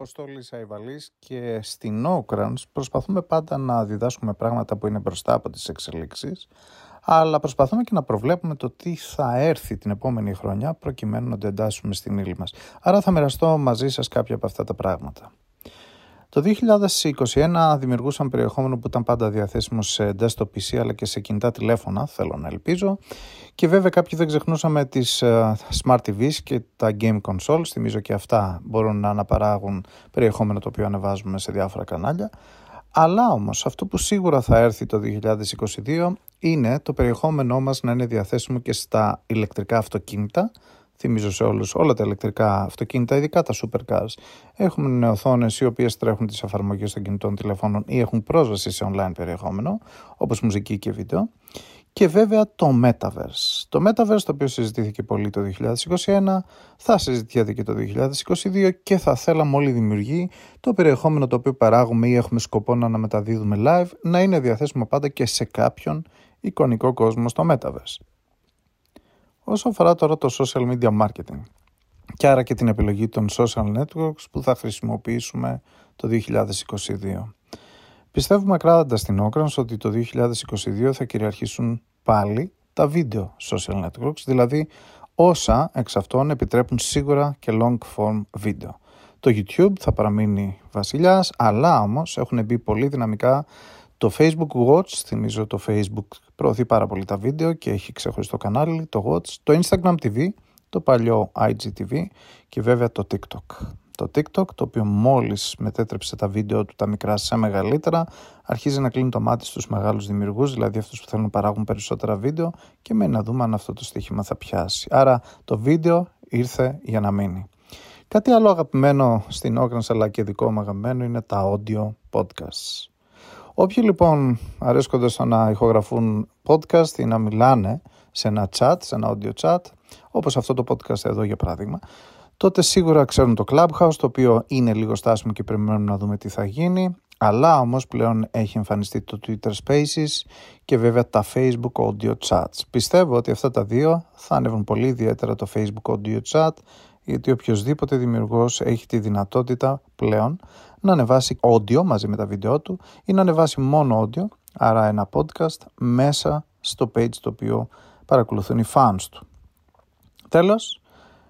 Αποστόλης Αϊβαλής και στην Oakrans προσπαθούμε πάντα να διδάσκουμε πράγματα που είναι μπροστά από τις εξελίξεις αλλά προσπαθούμε και να προβλέπουμε το τι θα έρθει την επόμενη χρονιά προκειμένου να το εντάσσουμε στην ύλη μας. Άρα θα μοιραστώ μαζί σας κάποια από αυτά τα πράγματα. Το 2021 δημιουργούσαν περιεχόμενο που ήταν πάντα διαθέσιμο σε desktop PC αλλά και σε κινητά τηλέφωνα, θέλω να ελπίζω. Και βέβαια κάποιοι δεν ξεχνούσαμε τις uh, Smart TVs και τα Game Consoles, θυμίζω και αυτά μπορούν να αναπαράγουν περιεχόμενο το οποίο ανεβάζουμε σε διάφορα κανάλια. Αλλά όμως αυτό που σίγουρα θα έρθει το 2022 είναι το περιεχόμενό μας να είναι διαθέσιμο και στα ηλεκτρικά αυτοκίνητα θυμίζω σε όλους, όλα τα ηλεκτρικά αυτοκίνητα, ειδικά τα supercars, έχουν οθόνες οι οποίες τρέχουν τις εφαρμογές των κινητών τηλεφώνων ή έχουν πρόσβαση σε online περιεχόμενο, όπως μουσική και βίντεο. Και βέβαια το Metaverse. Το Metaverse το οποίο συζητήθηκε πολύ το 2021, θα συζητιέται και το 2022 και θα θέλαμε όλοι οι δημιουργοί το περιεχόμενο το οποίο παράγουμε ή έχουμε σκοπό να αναμεταδίδουμε live να είναι διαθέσιμο πάντα και σε κάποιον εικονικό κόσμο στο Metaverse. Όσο αφορά τώρα το social media marketing και άρα και την επιλογή των social networks που θα χρησιμοποιήσουμε το 2022. Πιστεύουμε ακράδαντα στην Oakrans ότι το 2022 θα κυριαρχήσουν πάλι τα video social networks, δηλαδή όσα εξ αυτών επιτρέπουν σίγουρα και long form video. Το YouTube θα παραμείνει βασιλιάς, αλλά όμως έχουν μπει πολύ δυναμικά το Facebook Watch, θυμίζω το Facebook προωθεί πάρα πολύ τα βίντεο και έχει ξεχωριστό κανάλι, το Watch, το Instagram TV, το παλιό IGTV και βέβαια το TikTok. Το TikTok, το οποίο μόλις μετέτρεψε τα βίντεο του τα μικρά σε μεγαλύτερα, αρχίζει να κλείνει το μάτι στους μεγάλους δημιουργούς, δηλαδή αυτούς που θέλουν να παράγουν περισσότερα βίντεο και μένει να δούμε αν αυτό το στοίχημα θα πιάσει. Άρα το βίντεο ήρθε για να μείνει. Κάτι άλλο αγαπημένο στην Oakrans αλλά και δικό μου αγαπημένο είναι τα audio podcasts. Όποιοι λοιπόν αρέσκονται στο να ηχογραφούν podcast ή να μιλάνε σε ένα chat, σε ένα audio chat, όπως αυτό το podcast εδώ για παράδειγμα, τότε σίγουρα ξέρουν το Clubhouse, το οποίο είναι λίγο στάσιμο και περιμένουμε να δούμε τι θα γίνει, αλλά όμως πλέον έχει εμφανιστεί το Twitter Spaces και βέβαια τα Facebook Audio Chats. Πιστεύω ότι αυτά τα δύο θα ανέβουν πολύ ιδιαίτερα το Facebook Audio Chat, γιατί οποιοδήποτε δημιουργός έχει τη δυνατότητα πλέον να ανεβάσει audio μαζί με τα βίντεο του ή να ανεβάσει μόνο audio, άρα ένα podcast μέσα στο page το οποίο παρακολουθούν οι fans του. Τέλος,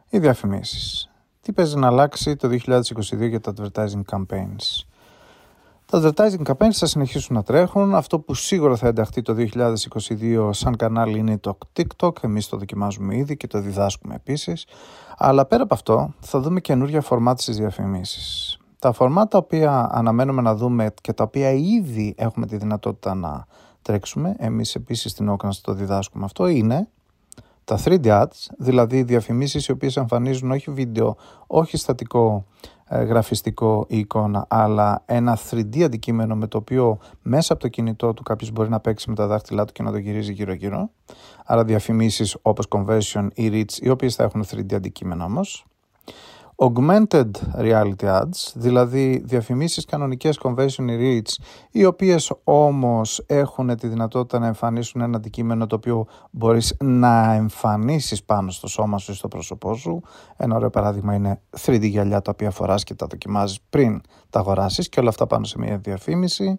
οι διαφημίσεις. Τι παίζει να αλλάξει το 2022 για τα advertising campaigns; Τα advertising campaigns θα συνεχίσουν να τρέχουν. Αυτό που σίγουρα θα ενταχθεί το 2022 σαν κανάλι είναι το TikTok. Εμείς το δοκιμάζουμε ήδη και το διδάσκουμε επίσης. Αλλά πέρα από αυτό θα δούμε καινούργια φορμάτ στις διαφημίσεις. Τα φορμάτα τα οποία αναμένουμε να δούμε και τα οποία ήδη έχουμε τη δυνατότητα να τρέξουμε, εμείς επίσης στην Oakrans το διδάσκουμε αυτό, είναι τα 3D ads, δηλαδή διαφημίσεις οι οποίες εμφανίζουν όχι βίντεο, όχι στατικό ε, γραφιστικό ή εικόνα, αλλά ένα 3D αντικείμενο με το οποίο μέσα από το κινητό του κάποιος μπορεί να παίξει με τα δάχτυλά του και να το γυρίζει γύρω-γύρω. Άρα διαφημίσεις όπως conversion ή reach, οι οποίες θα έχουν 3D αντικείμενα όμως. Augmented Reality Ads, δηλαδή διαφημίσεις κανονικές conversion reach, οι οποίες όμως έχουν τη δυνατότητα να εμφανίσουν ένα αντικείμενο το οποίο μπορείς να εμφανίσεις πάνω στο σώμα σου ή στο πρόσωπό σου. Ένα ωραίο παράδειγμα είναι 3D γυαλιά τα οποία φοράς και τα δοκιμάζεις πριν τα αγοράσεις και όλα αυτά πάνω σε μια διαφήμιση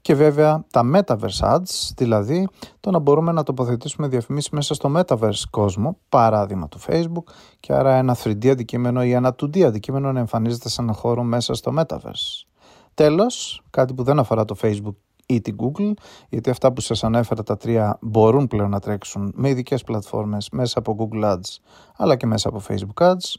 και βέβαια τα Metaverse Ads, δηλαδή το να μπορούμε να τοποθετήσουμε διαφημίσεις μέσα στο Metaverse κόσμο, παράδειγμα του Facebook, και άρα ένα 3D αντικείμενο ή ένα 2D αντικείμενο να εμφανίζεται σε ένα χώρο μέσα στο Metaverse. Τέλος, κάτι που δεν αφορά το Facebook ή την Google, γιατί αυτά που σας ανέφερα τα τρία μπορούν πλέον να τρέξουν με ειδικές πλατφόρμες μέσα από Google Ads αλλά και μέσα από Facebook Ads.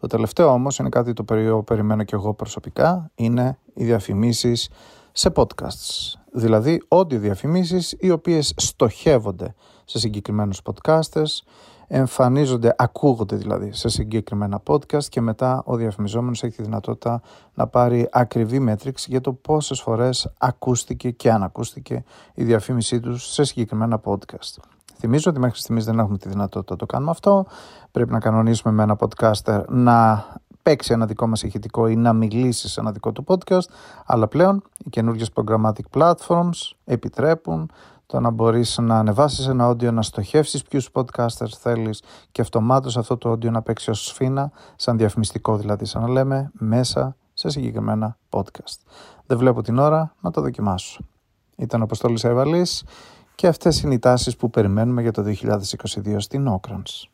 Το τελευταίο όμως είναι κάτι το οποίο περιμένω και εγώ προσωπικά, είναι οι διαφημίσεις σε podcasts, δηλαδή audio διαφημίσεις οι οποίες στοχεύονται σε συγκεκριμένους podcasters, εμφανίζονται, ακούγονται δηλαδή σε συγκεκριμένα podcast και μετά ο διαφημιζόμενος έχει τη δυνατότητα να πάρει ακριβή μέτρηξη για το πόσες φορές ακούστηκε και αν ακούστηκε η διαφήμισή τους σε συγκεκριμένα podcast. Θυμίζω ότι μέχρι στιγμής δεν έχουμε τη δυνατότητα να το κάνουμε αυτό. Πρέπει να κανονίσουμε με ένα podcaster να παίξει ένα δικό μας ηχητικό ή να μιλήσει σε ένα δικό του podcast, αλλά πλέον οι καινούργιες programmatic platforms επιτρέπουν το να μπορείς να ανεβάσεις ένα audio, να στοχεύσεις ποιους podcasters θέλεις και αυτομάτως αυτό το audio να παίξει ως σφήνα, σαν διαφημιστικό δηλαδή, σαν να λέμε, μέσα σε συγκεκριμένα podcast. Δεν βλέπω την ώρα να το δοκιμάσω. Ήταν ο Αποστόλης Εύαλης και αυτές είναι οι τάσεις που περιμένουμε για το 2022 στην Όκρανς.